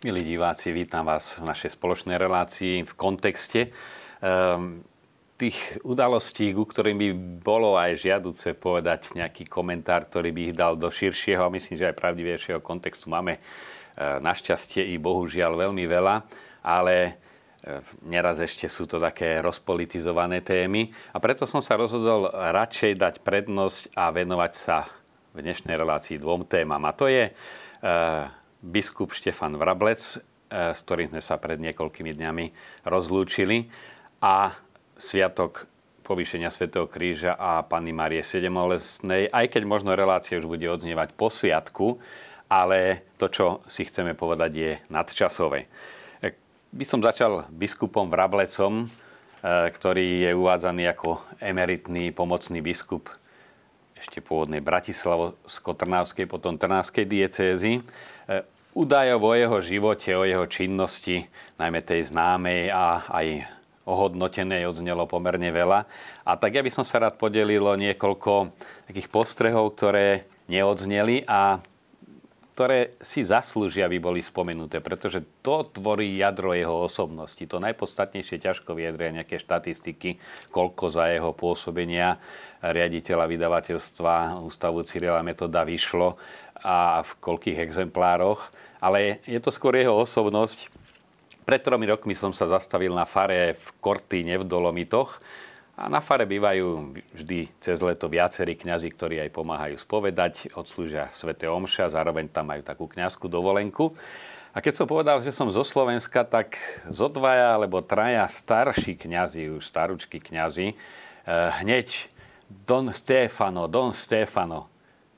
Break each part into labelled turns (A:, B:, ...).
A: Milí diváci, vítam vás v našej spoločnej relácii v kontexte um, tých udalostí, ku ktorým by bolo aj žiaduce povedať nejaký komentár, ktorý by ich dal do širšieho a myslím, že aj pravdivejšieho kontextu máme uh, našťastie i bohužiaľ veľmi veľa, ale uh, neraz ešte sú to také rozpolitizované témy a preto som sa rozhodol radšej dať prednosť a venovať sa v dnešnej relácii dvom témam. A to je biskup Štefan Vrablec, eh, s ktorým sme sa pred niekoľkými dňami rozlúčili a sviatok povýšenia Svetého kríža a Panny Marie Sedemolesnej, aj keď možno relácia už bude odznievať po sviatku, ale to, čo si chceme povedať, je nadčasové. Eh, by som začal biskupom Vrablecom, eh, ktorý je uvádzaný ako emeritný pomocný biskup ešte pôvodnej Bratislavo-Trnavskej, potom Trnavskej diecézy. Údajov o jeho živote, o jeho činnosti, najmä tej známej a aj ohodnotenej odznelo pomerne veľa. A tak ja by som sa rád podelil o niekoľko takých postrehov, ktoré neodzneli a ktoré si zaslúžia, aby boli spomenuté, pretože to tvorí jadro jeho osobnosti. To najpodstatnejšie ťažko vyjadria nejaké štatistiky, koľko za jeho pôsobenia riaditeľa vydavateľstva Ústavu Cyrila Metoda vyšlo a v koľkých exemplároch. Ale je to skôr jeho osobnosť. Pred tromi rokmi som sa zastavil na fare v Kortíne v Dolomitoch, a na fare bývajú vždy cez leto viacerí kňazi, ktorí aj pomáhajú spovedať, odslúžia Svete Omša, zároveň tam majú takú kňazskú dovolenku. A keď som povedal, že som zo Slovenska, tak zo dvaja alebo traja starší kňazi, už staručky kňazi, eh, hneď Don Stefano, Don Stefano.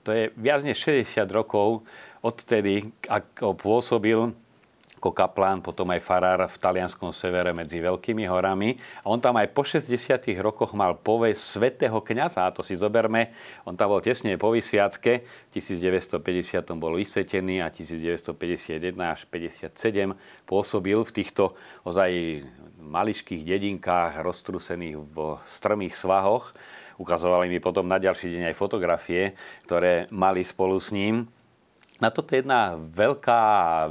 A: To je viac než 60 rokov odtedy, ako pôsobil ako kaplán, potom aj farár v talianskom severe medzi veľkými horami. A on tam aj po 60 rokoch mal povesť svetého kňaza. A to si zoberme, on tam bol tesne po vysviacke. V 1950 bol vysvetený a 1951 až 57 pôsobil v týchto ozaj maličkých dedinkách roztrusených v strmých svahoch. Ukazovali mi potom na ďalší deň aj fotografie, ktoré mali spolu s ním na toto je jedna veľká,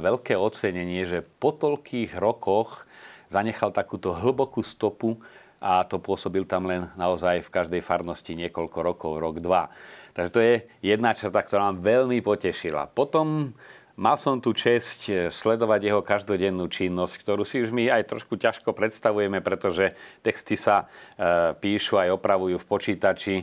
A: veľké ocenenie, že po toľkých rokoch zanechal takúto hlbokú stopu a to pôsobil tam len naozaj v každej farnosti niekoľko rokov, rok, dva. Takže to je jedna črta, ktorá vám veľmi potešila. Potom mal som tu čest sledovať jeho každodennú činnosť, ktorú si už my aj trošku ťažko predstavujeme, pretože texty sa e, píšu aj opravujú v počítači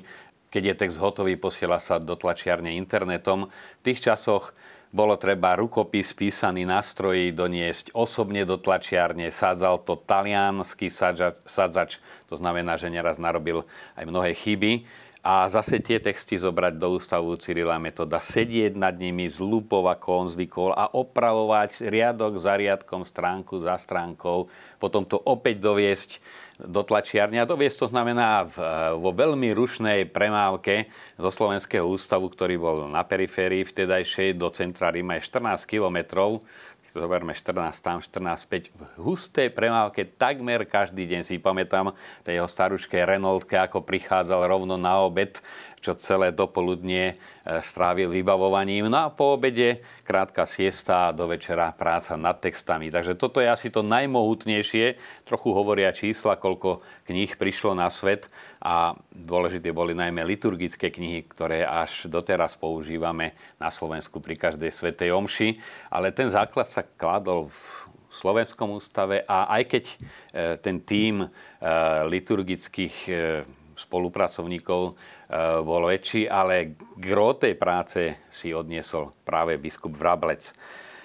A: keď je text hotový, posiela sa do tlačiarne internetom. V tých časoch bolo treba rukopis písaný na stroji doniesť osobne do tlačiarne. Sádzal to talianský sadzač, to znamená, že neraz narobil aj mnohé chyby. A zase tie texty zobrať do ústavu Cyrila Metoda, sedieť nad nimi z lupov, ako on zvykol, a opravovať riadok za riadkom, stránku za stránkou, potom to opäť doviesť do tlačiarne. A doviesť to znamená v, vo veľmi rušnej premávke zo Slovenského ústavu, ktorý bol na periférii vtedajšej, do centra Ríma je 14 kilometrov zoberme 14 tam, 14 5, v hustej premávke takmer každý deň si pamätám tej jeho staruške Renaultke, ako prichádzal rovno na obed čo celé dopoludnie e, strávil vybavovaním. No a po obede krátka siesta a do večera práca nad textami. Takže toto je asi to najmohutnejšie. Trochu hovoria čísla, koľko kníh prišlo na svet a dôležité boli najmä liturgické knihy, ktoré až doteraz používame na Slovensku pri každej svetej omši. Ale ten základ sa kladol v Slovenskom ústave a aj keď e, ten tím e, liturgických spolupracovníkov bol väčší, ale gro tej práce si odniesol práve biskup Vrablec.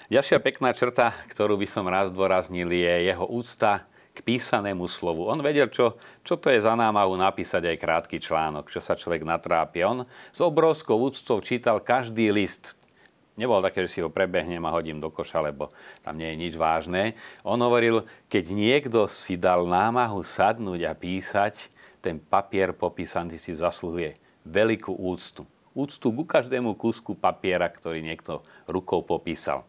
A: Ďalšia pekná črta, ktorú by som raz dôraznil, je jeho úcta k písanému slovu. On vedel, čo, čo to je za námahu napísať aj krátky článok, čo sa človek natrápi. On s obrovskou úctou čítal každý list. Nebol také, že si ho prebehnem a hodím do koša, lebo tam nie je nič vážne. On hovoril, keď niekto si dal námahu sadnúť a písať, ten papier popísaný si zasluhuje veľkú úctu. Úctu ku každému kúsku papiera, ktorý niekto rukou popísal.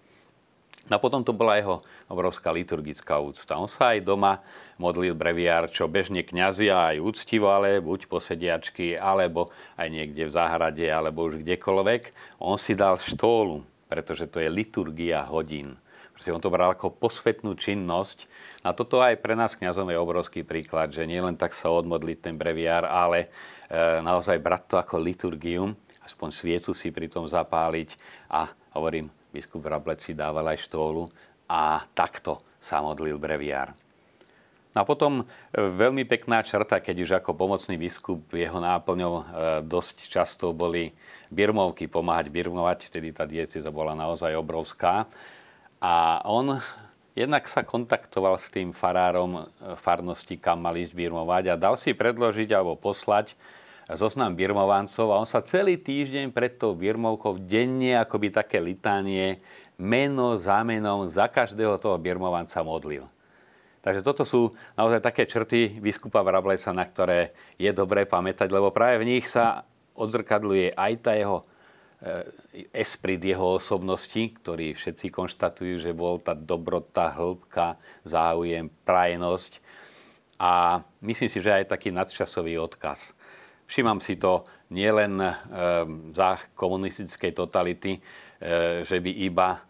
A: A potom to bola jeho obrovská liturgická úcta. On sa aj doma modlil breviár, čo bežne kňazia aj úctivo, ale buď po sediačky, alebo aj niekde v záhrade, alebo už kdekoľvek. On si dal štólu, pretože to je liturgia hodín. Proste on to bral ako posvetnú činnosť. A toto aj pre nás kňazom je obrovský príklad, že nie len tak sa odmodliť ten breviár, ale e, naozaj brať to ako liturgium, aspoň sviecu si pri tom zapáliť a hovorím, biskup Rablec si dával aj štólu a takto sa modlil breviár. No a potom e, veľmi pekná črta, keď už ako pomocný biskup jeho náplňou e, dosť často boli birmovky, pomáhať birmovať, vtedy tá dieceza bola naozaj obrovská. A on jednak sa kontaktoval s tým farárom e, farnosti, kam mali zbirmovať a dal si predložiť alebo poslať zoznam birmovancov a on sa celý týždeň pred tou birmovkou denne akoby také litánie meno za menom za každého toho birmovanca modlil. Takže toto sú naozaj také črty biskupa Vrableca, na ktoré je dobré pamätať, lebo práve v nich sa odzrkadluje aj tá jeho Eh, esprit jeho osobnosti, ktorý všetci konštatujú, že bol tá dobrota, hĺbka, záujem, prajenosť. A myslím si, že aj taký nadčasový odkaz. Všímam si to nielen e, za komunistickej totality, e, že by iba e,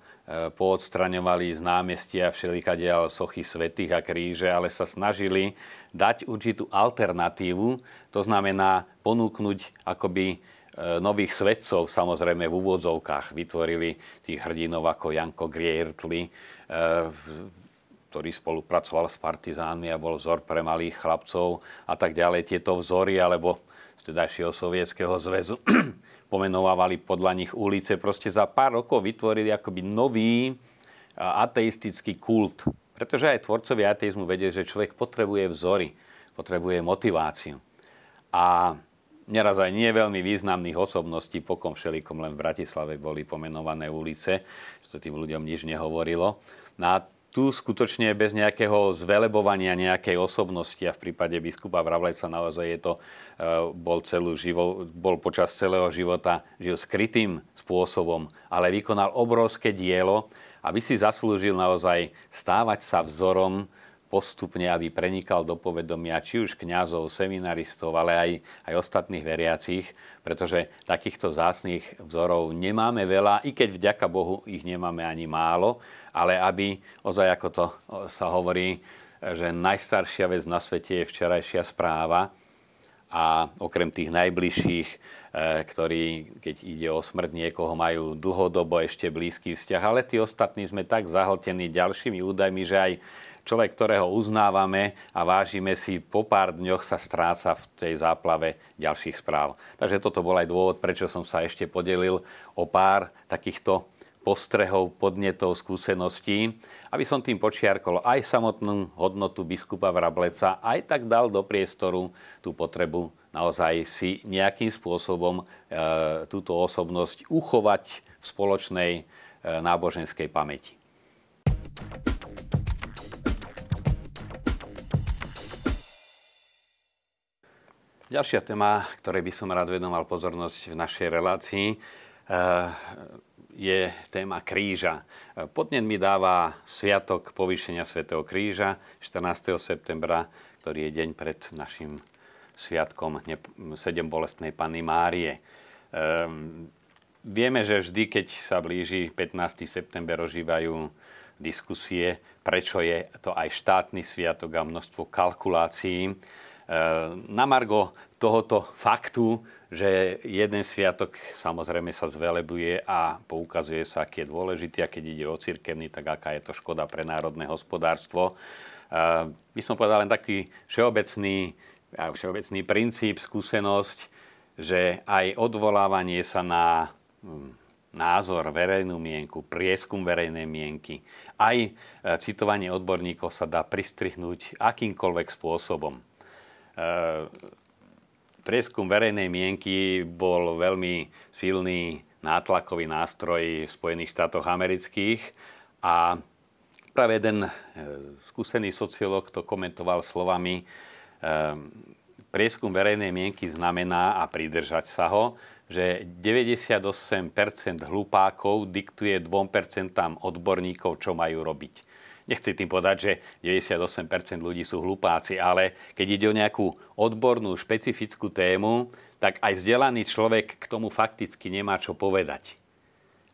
A: poodstraňovali z námestia všelikadiaľ sochy svetých a kríže, ale sa snažili dať určitú alternatívu, to znamená ponúknuť akoby E, nových svedcov, samozrejme v úvodzovkách, vytvorili tých hrdinov ako Janko Griertli, e, ktorý spolupracoval s partizánmi a bol vzor pre malých chlapcov a tak ďalej. Tieto vzory, alebo z tedajšieho sovietského zväzu, pomenovávali podľa nich ulice. Proste za pár rokov vytvorili akoby nový ateistický kult. Pretože aj tvorcovi ateizmu vedie, že človek potrebuje vzory, potrebuje motiváciu. A neraz aj nie veľmi významných osobností, pokom všelikom len v Bratislave boli pomenované ulice, to tým ľuďom nič nehovorilo. No a tu skutočne bez nejakého zvelebovania nejakej osobnosti a v prípade biskupa Vravleca naozaj je to, e, bol, celú živo, bol počas celého života žil skrytým spôsobom, ale vykonal obrovské dielo, aby si zaslúžil naozaj stávať sa vzorom postupne, aby prenikal do povedomia či už kňazov, seminaristov, ale aj, aj ostatných veriacich, pretože takýchto zásnych vzorov nemáme veľa, i keď vďaka Bohu ich nemáme ani málo, ale aby, ozaj ako to sa hovorí, že najstaršia vec na svete je včerajšia správa a okrem tých najbližších, e, ktorí, keď ide o smrť niekoho, majú dlhodobo ešte blízky vzťah, ale tí ostatní sme tak zahltení ďalšími údajmi, že aj človek, ktorého uznávame a vážime si, po pár dňoch sa stráca v tej záplave ďalších správ. Takže toto bol aj dôvod, prečo som sa ešte podelil o pár takýchto postrehov, podnetov, skúseností, aby som tým počiarkol aj samotnú hodnotu biskupa Vrableca, aj tak dal do priestoru tú potrebu naozaj si nejakým spôsobom e, túto osobnosť uchovať v spoločnej e, náboženskej pamäti. Ďalšia téma, ktorej by som rád venoval pozornosť v našej relácii, eh, je téma kríža. Podnet mi dáva Sviatok povýšenia svätého kríža 14. septembra, ktorý je deň pred našim sviatkom sedem bolestnej Panny Márie. Ehm, vieme, že vždy, keď sa blíži 15. september, ožívajú diskusie, prečo je to aj štátny sviatok a množstvo kalkulácií. Na Margo tohoto faktu, že jeden sviatok samozrejme sa zvelebuje a poukazuje sa, aký je dôležitý a keď ide o cirkevný, tak aká je to škoda pre národné hospodárstvo. By som povedal len taký všeobecný, všeobecný princíp, skúsenosť, že aj odvolávanie sa na hm, názor, verejnú mienku, prieskum verejnej mienky, aj e, citovanie odborníkov sa dá pristrihnúť akýmkoľvek spôsobom. Prieskum verejnej mienky bol veľmi silný nátlakový nástroj v Spojených štátoch amerických a práve jeden eh, skúsený sociológ to komentoval slovami eh, prieskum verejnej mienky znamená, a pridržať sa ho, že 98% hlupákov diktuje 2% odborníkov, čo majú robiť. Nechci tým povedať, že 98% ľudí sú hlupáci, ale keď ide o nejakú odbornú, špecifickú tému, tak aj vzdelaný človek k tomu fakticky nemá čo povedať.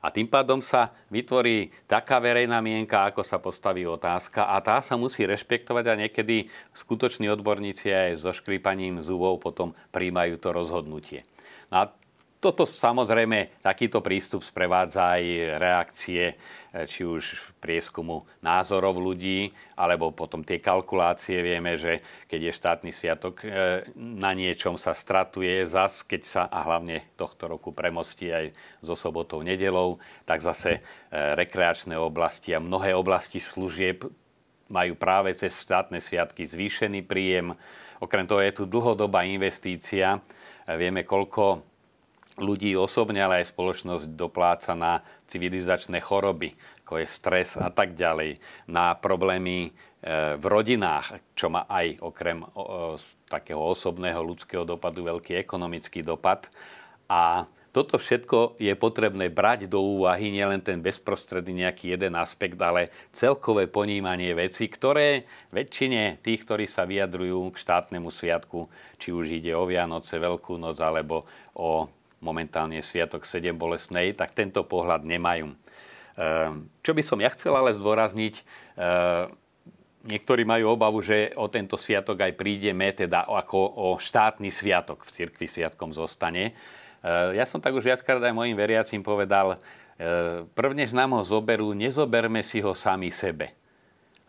A: A tým pádom sa vytvorí taká verejná mienka, ako sa postaví otázka a tá sa musí rešpektovať a niekedy skutoční odborníci aj so škrípaním zubov potom príjmajú to rozhodnutie. No a toto samozrejme, takýto prístup sprevádza aj reakcie, e, či už prieskumu názorov ľudí, alebo potom tie kalkulácie. Vieme, že keď je štátny sviatok, e, na niečom sa stratuje zas, keď sa, a hlavne tohto roku premostí aj so sobotou, nedelou, tak zase e, rekreačné oblasti a mnohé oblasti služieb majú práve cez štátne sviatky zvýšený príjem. Okrem toho je tu dlhodobá investícia. Vieme, koľko ľudí osobne, ale aj spoločnosť dopláca na civilizačné choroby, ako je stres a tak ďalej, na problémy e, v rodinách, čo má aj okrem takého osobného ľudského dopadu veľký ekonomický dopad. A toto všetko je potrebné brať do úvahy, nielen ten bezprostredný nejaký jeden aspekt, ale celkové ponímanie veci, ktoré väčšine tých, ktorí sa vyjadrujú k štátnemu sviatku, či už ide o Vianoce, Veľkú noc alebo o momentálne Sviatok 7 bolesnej, tak tento pohľad nemajú. Ehm, čo by som ja chcel ale zdôrazniť, ehm, niektorí majú obavu, že o tento sviatok aj prídeme, teda ako o štátny sviatok v cirkvi sviatkom zostane. Ehm, ja som tak už viackrát aj mojim veriacim povedal, prvnež nám ho zoberú, nezoberme si ho sami sebe.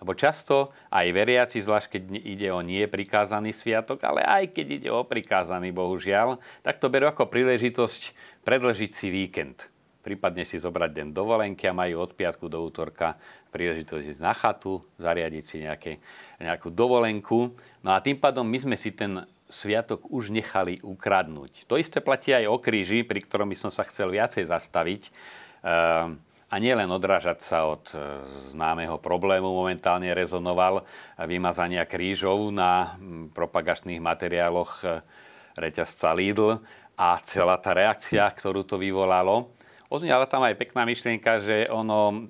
A: Lebo často aj veriaci, zvlášť keď ide o nie prikázaný sviatok, ale aj keď ide o prikázaný, bohužiaľ, tak to berú ako príležitosť predlžiť si víkend. Prípadne si zobrať deň dovolenky a majú od piatku do útorka príležitosť ísť na chatu, zariadiť si nejaké, nejakú dovolenku. No a tým pádom my sme si ten sviatok už nechali ukradnúť. To isté platí aj o kríži, pri ktorom by som sa chcel viacej zastaviť. Ehm, a nielen odrážať sa od e, známeho problému, momentálne rezonoval vymazania krížov na propagačných materiáloch e, reťazca Lidl a celá tá reakcia, ktorú to vyvolalo. Oznala tam aj pekná myšlienka, že ono,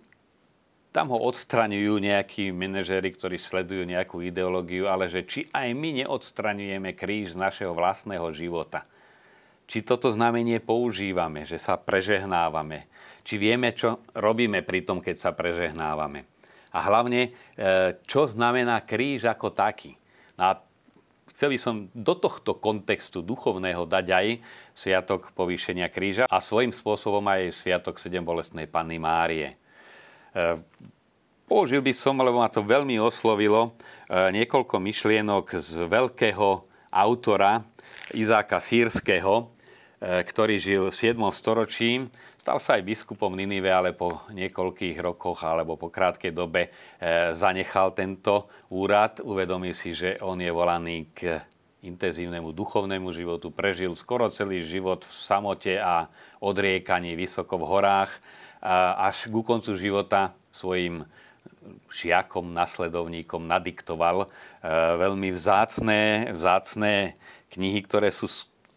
A: tam ho odstraňujú nejakí manažéri, ktorí sledujú nejakú ideológiu, ale že či aj my neodstraňujeme kríž z našeho vlastného života. Či toto znamenie používame, že sa prežehnávame, či vieme, čo robíme pri tom, keď sa prežehnávame. A hlavne, e, čo znamená kríž ako taký. No a chcel by som do tohto kontextu duchovného dať aj Sviatok povýšenia kríža a svojím spôsobom aj Sviatok sedem bolestnej Panny Márie. E, použil by som, lebo ma to veľmi oslovilo, e, niekoľko myšlienok z veľkého autora Izáka Sírskeho, ktorý žil v 7. storočí Stal sa aj biskupom Ninive, ale po niekoľkých rokoch alebo po krátkej dobe e, zanechal tento úrad. Uvedomil si, že on je volaný k intenzívnemu duchovnému životu. Prežil skoro celý život v samote a odriekaní vysoko v horách. Až ku koncu života svojim žiakom, nasledovníkom nadiktoval e, veľmi vzácné, vzácné knihy, ktoré sú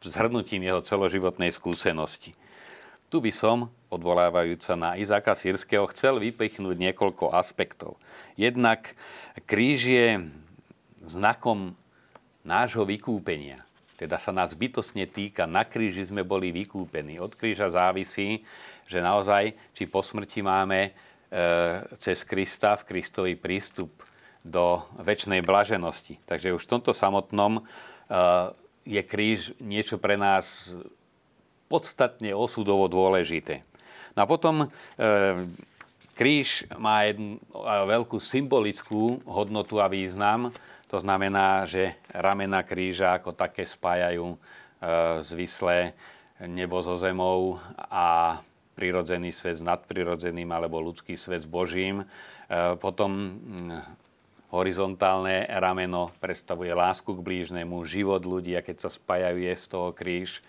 A: zhrnutím jeho celoživotnej skúsenosti. Tu by som, odvolávajúca na Izáka Sírskeho, chcel vypichnúť niekoľko aspektov. Jednak kríž je znakom nášho vykúpenia. Teda sa nás bytosne týka, na kríži sme boli vykúpení. Od kríža závisí, že naozaj, či po smrti máme e, cez Krista, v Kristovi prístup do väčšnej blaženosti. Takže už v tomto samotnom e, je kríž niečo pre nás podstatne osudovo dôležité. No a potom e, kríž má jednu veľkú symbolickú hodnotu a význam. To znamená, že ramena kríža ako také spájajú e, zvislé nebo so zemou a prirodzený svet s nadprirodzeným alebo ľudský svet s Božím. E, potom hm, horizontálne rameno predstavuje lásku k blížnemu, život ľudí a keď sa spájajú je z toho kríž E,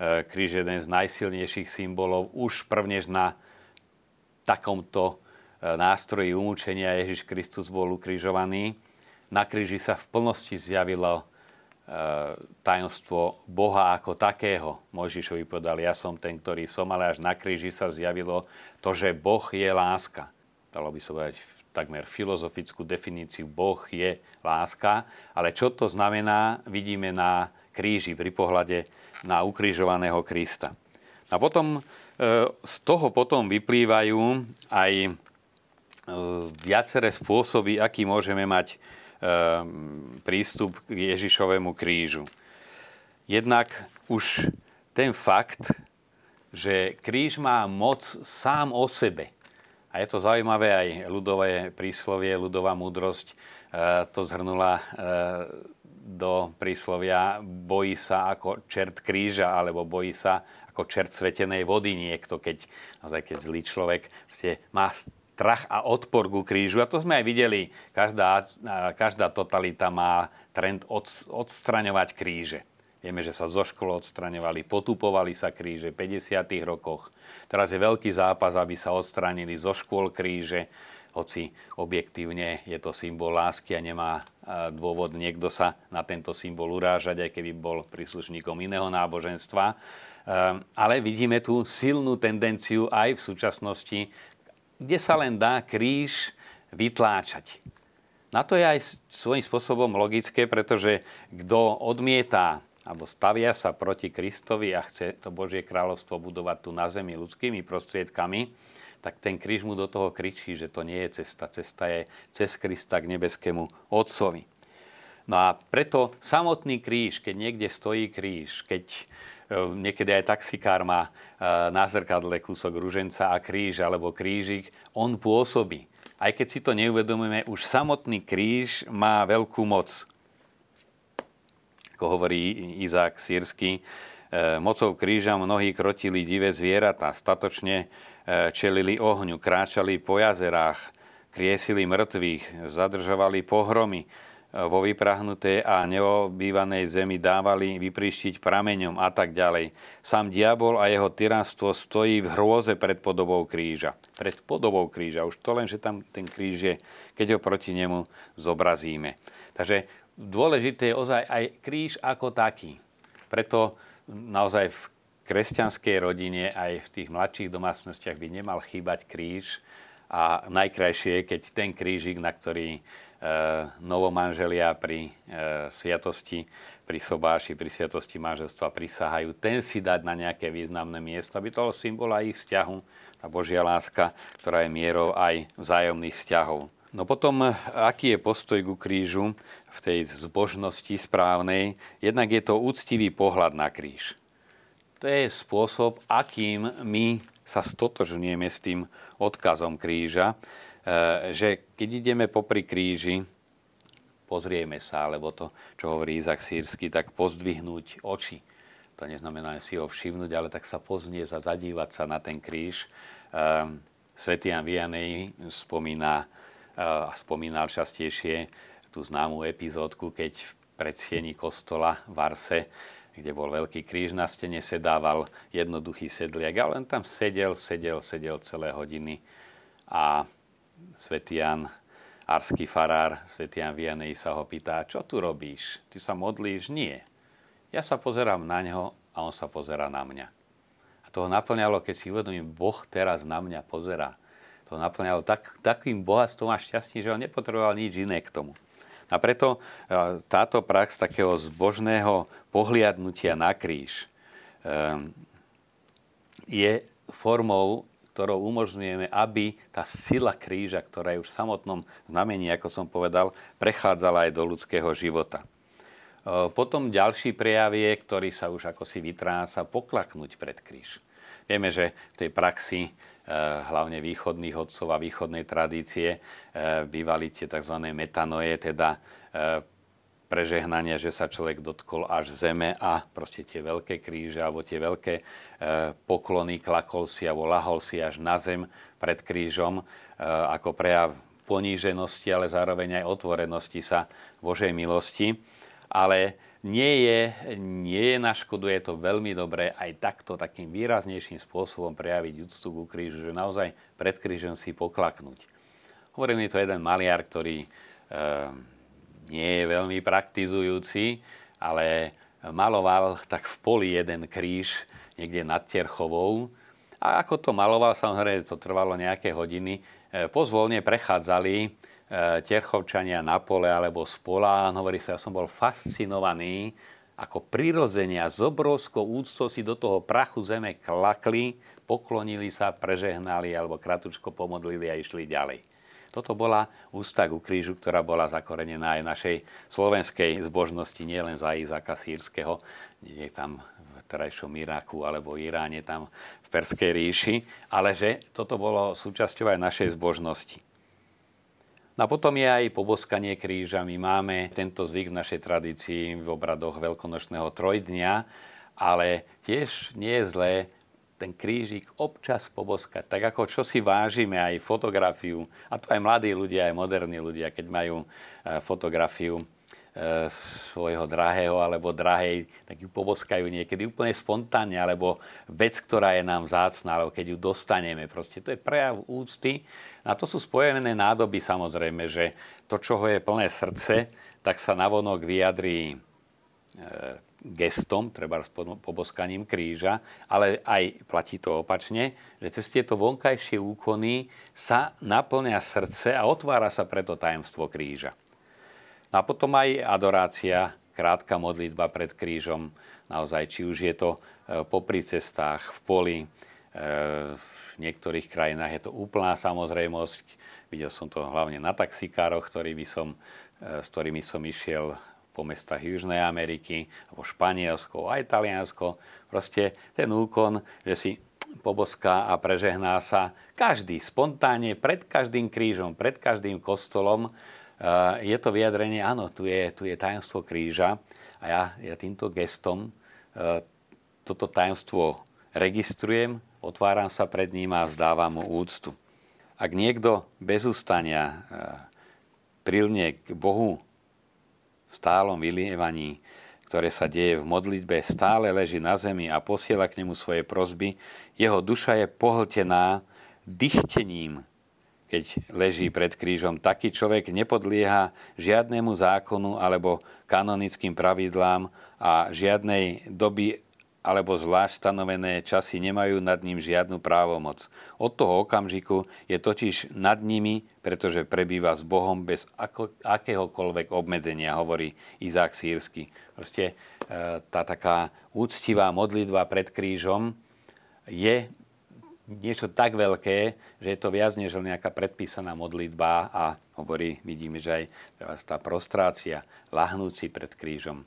A: kríž je jeden z najsilnejších symbolov. Už prvnež na takomto e, nástroji umúčenia Ježiš Kristus bol ukrižovaný. Na kríži sa v plnosti zjavilo e, tajomstvo Boha ako takého. Mojžišovi povedal, ja som ten, ktorý som, ale až na kríži sa zjavilo to, že Boh je láska. Dalo by sa povedať takmer filozofickú definíciu Boh je láska, ale čo to znamená, vidíme na kríži pri pohľade na ukrižovaného Krista. A potom z toho potom vyplývajú aj viaceré spôsoby, aký môžeme mať prístup k Ježišovému krížu. Jednak už ten fakt, že kríž má moc sám o sebe. A je to zaujímavé aj ľudové príslovie, ľudová múdrosť to zhrnula do príslovia bojí sa ako čert kríža, alebo bojí sa ako čert svetenej vody niekto, keď, naozaj keď zlý človek má strach a odpor ku krížu. A to sme aj videli. Každá, každá totalita má trend od, odstraňovať kríže. Vieme, že sa zo škôl odstraňovali, potupovali sa kríže v 50. rokoch. Teraz je veľký zápas, aby sa odstranili zo škôl kríže hoci objektívne je to symbol lásky a nemá dôvod niekto sa na tento symbol urážať, aj keby bol príslušníkom iného náboženstva. Ehm, ale vidíme tu silnú tendenciu aj v súčasnosti, kde sa len dá kríž vytláčať. Na to je aj svojím spôsobom logické, pretože kto odmieta alebo stavia sa proti Kristovi a chce to Božie kráľovstvo budovať tu na zemi ľudskými prostriedkami, tak ten kríž mu do toho kričí, že to nie je cesta. Cesta je cez Krista k nebeskému Otcovi. No a preto samotný kríž, keď niekde stojí kríž, keď e, niekedy aj taxikár má e, na zrkadle kúsok ruženca a kríž alebo krížik, on pôsobí. Aj keď si to neuvedomujeme, už samotný kríž má veľkú moc. Ako hovorí Izák Sírsky, e, mocou kríža mnohí krotili divé zvieratá, statočne čelili ohňu, kráčali po jazerách, kriesili mŕtvych, zadržovali pohromy, vo vyprahnutej a neobývanej zemi dávali vypríštiť prameňom a tak ďalej. Sám diabol a jeho tyranstvo stojí v hrôze pred podobou kríža. Pred podobou kríža. Už to len, že tam ten kríž je, keď ho proti nemu zobrazíme. Takže dôležité je ozaj aj kríž ako taký. Preto naozaj v kresťanskej rodine aj v tých mladších domácnostiach by nemal chýbať kríž a najkrajšie je, keď ten krížik, na ktorý e, novomanželia pri e, sviatosti, pri sobáši, pri sviatosti manželstva prisahajú, ten si dať na nejaké významné miesto, aby toho symbola ich vzťahu, tá Božia láska, ktorá je mierou aj vzájomných vzťahov. No potom, aký je postoj ku krížu v tej zbožnosti správnej? Jednak je to úctivý pohľad na kríž to je spôsob, akým my sa stotožňujeme s tým odkazom kríža, e, že keď ideme popri kríži, pozrieme sa, alebo to, čo hovorí Izak Sírsky, tak pozdvihnúť oči. To neznamená si ho všimnúť, ale tak sa poznieť a zadívať sa na ten kríž. E, Svetý Jan Vianej spomína, e, a spomínal častejšie tú známu epizódku, keď v predsieni kostola v Arse kde bol veľký kríž na stene, sedával jednoduchý sedliak a len tam sedel, sedel, sedel celé hodiny. A svätý Jan, arský farár, svätý Jan Vianej sa ho pýta, čo tu robíš? Ty sa modlíš? Nie. Ja sa pozerám na neho a on sa pozera na mňa. A to ho naplňalo, keď si uvedomím, Boh teraz na mňa pozera. To naplňalo tak, takým bohatstvom a šťastím, že on nepotreboval nič iné k tomu. A preto e, táto prax takého zbožného pohliadnutia na kríž e, je formou, ktorou umožňujeme, aby tá sila kríža, ktorá je už v samotnom znamení, ako som povedal, prechádzala aj do ľudského života. E, potom ďalší prejav je, ktorý sa už ako si vytráca, poklaknúť pred kríž. Vieme, že v tej praxi hlavne východných odcov a východnej tradície eh, bývali tie tzv. metanoje, teda eh, prežehnania, že sa človek dotkol až zeme a proste tie veľké kríže alebo tie veľké poklony, klakol si alebo lahol si až na zem pred krížom ako prejav poníženosti, ale zároveň aj otvorenosti sa Božej milosti. Ale nie je, nie je na škodu, je to veľmi dobré aj takto, takým výraznejším spôsobom prejaviť úctu ku krížu, že naozaj pred krížom si poklaknúť. Hovorí mi to jeden maliar, ktorý e, nie je veľmi praktizujúci, ale maloval tak v poli jeden kríž niekde nad Terchovou. A ako to maloval, samozrejme to trvalo nejaké hodiny, e, pozvolne prechádzali Terchovčania na pole alebo z pola. hovorí sa, ja som bol fascinovaný ako prirodzene a s obrovskou úctou si do toho prachu zeme klakli, poklonili sa, prežehnali alebo kratučko pomodlili a išli ďalej. Toto bola ústa ku krížu, ktorá bola zakorenená aj našej slovenskej zbožnosti, nielen za Izáka Sírskeho, nie tam v terajšom Iraku alebo Iráne, tam v Perskej ríši, ale že toto bolo súčasťou aj našej zbožnosti. No a potom je aj poboskanie kríža. My máme tento zvyk v našej tradícii v obradoch veľkonočného trojdnia, ale tiež nie je zlé ten krížik občas poboskať. Tak ako čo si vážime aj fotografiu, a to aj mladí ľudia, aj moderní ľudia, keď majú e, fotografiu svojho drahého alebo drahej, tak ju poboskajú niekedy úplne spontánne, alebo vec, ktorá je nám zácna, alebo keď ju dostaneme. Proste to je prejav úcty a to sú spojené nádoby samozrejme, že to, čoho je plné srdce, tak sa navonok vyjadrí e, gestom, treba s poboskaním kríža, ale aj platí to opačne, že cez tieto vonkajšie úkony sa naplňa srdce a otvára sa preto tajemstvo kríža. No a potom aj adorácia, krátka modlitba pred krížom, naozaj, či už je to e, popri cestách, v poli, v niektorých krajinách je to úplná samozrejmosť. Videl som to hlavne na taxikároch, ktorý by som, e, s ktorými som išiel po mestách Južnej Ameriky, alebo Španielsko, aj Taliansko. Proste ten úkon, že si poboská a prežehná sa každý spontánne, pred každým krížom, pred každým kostolom. E, je to vyjadrenie, áno, tu je, tu je tajomstvo kríža a ja, ja týmto gestom e, toto tajomstvo registrujem, otváram sa pred ním a vzdávam mu úctu. Ak niekto bez ustania e, prilne k Bohu v stálom vylievaní, ktoré sa deje v modlitbe, stále leží na zemi a posiela k nemu svoje prozby, jeho duša je pohltená dychtením, keď leží pred krížom. Taký človek nepodlieha žiadnemu zákonu alebo kanonickým pravidlám a žiadnej doby alebo zvlášť stanovené časy nemajú nad ním žiadnu právomoc. Od toho okamžiku je totiž nad nimi, pretože prebýva s Bohom bez ako, akéhokoľvek obmedzenia, hovorí Izák Sírsky. Proste e, tá taká úctivá modlitba pred krížom je niečo tak veľké, že je to viac než nejaká predpísaná modlitba a hovorí, vidíme, že aj tá prostrácia, lahnúci pred krížom. E,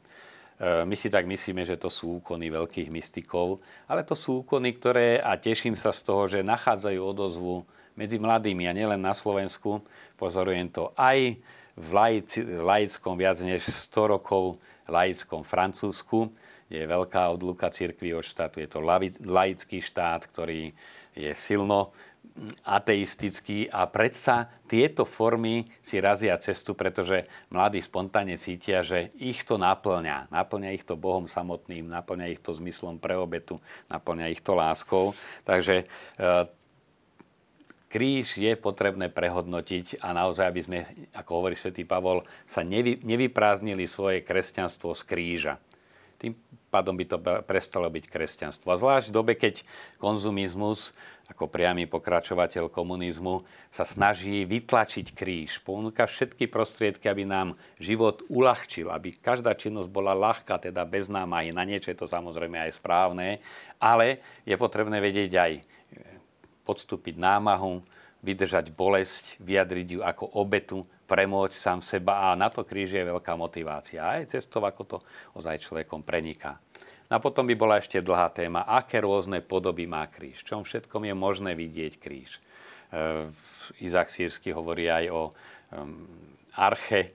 A: my si tak myslíme, že to sú úkony veľkých mystikov, ale to sú úkony, ktoré, a teším sa z toho, že nachádzajú odozvu medzi mladými a nielen na Slovensku. Pozorujem to aj v laickom viac než 100 rokov laickom Francúzsku, je veľká odluka cirkvi od štátu. Je to laický štát, ktorý je silno ateistický a predsa tieto formy si razia cestu, pretože mladí spontánne cítia, že ich to naplňa. Naplňa ich to Bohom samotným, naplňa ich to zmyslom pre obetu, naplňa ich to láskou. Takže e, kríž je potrebné prehodnotiť a naozaj, aby sme, ako hovorí svätý Pavol, sa nevy, nevyprázdnili svoje kresťanstvo z kríža. Tým pádom by to prestalo byť kresťanstvo. A zvlášť v dobe, keď konzumizmus ako priamy pokračovateľ komunizmu, sa snaží vytlačiť kríž. Ponúka všetky prostriedky, aby nám život uľahčil, aby každá činnosť bola ľahká, teda bez námahy. Na niečo je to samozrejme aj správne, ale je potrebné vedieť aj e, podstúpiť námahu, vydržať bolesť, vyjadriť ju ako obetu, premôcť sám seba a na to kríž je veľká motivácia. Aj cestov, ako to ozaj človekom preniká. A potom by bola ešte dlhá téma, aké rôzne podoby má kríž. Čom všetkom je možné vidieť kríž. E, Izak Sírsky hovorí aj o arche e,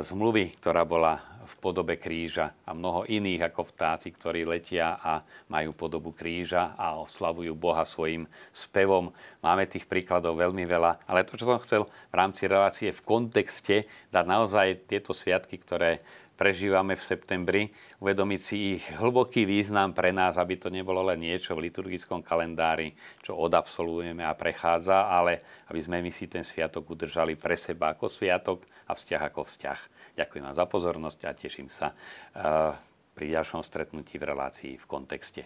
A: zmluvy, ktorá bola v podobe kríža a mnoho iných ako vtáci, ktorí letia a majú podobu kríža a oslavujú Boha svojim spevom. Máme tých príkladov veľmi veľa, ale to, čo som chcel v rámci relácie v kontexte dať naozaj tieto sviatky, ktoré prežívame v septembri, uvedomiť si ich hlboký význam pre nás, aby to nebolo len niečo v liturgickom kalendári, čo odabsolvujeme a prechádza, ale aby sme my si ten sviatok udržali pre seba ako sviatok a vzťah ako vzťah. Ďakujem vám za pozornosť a teším sa eh, pri ďalšom stretnutí v relácii v kontexte.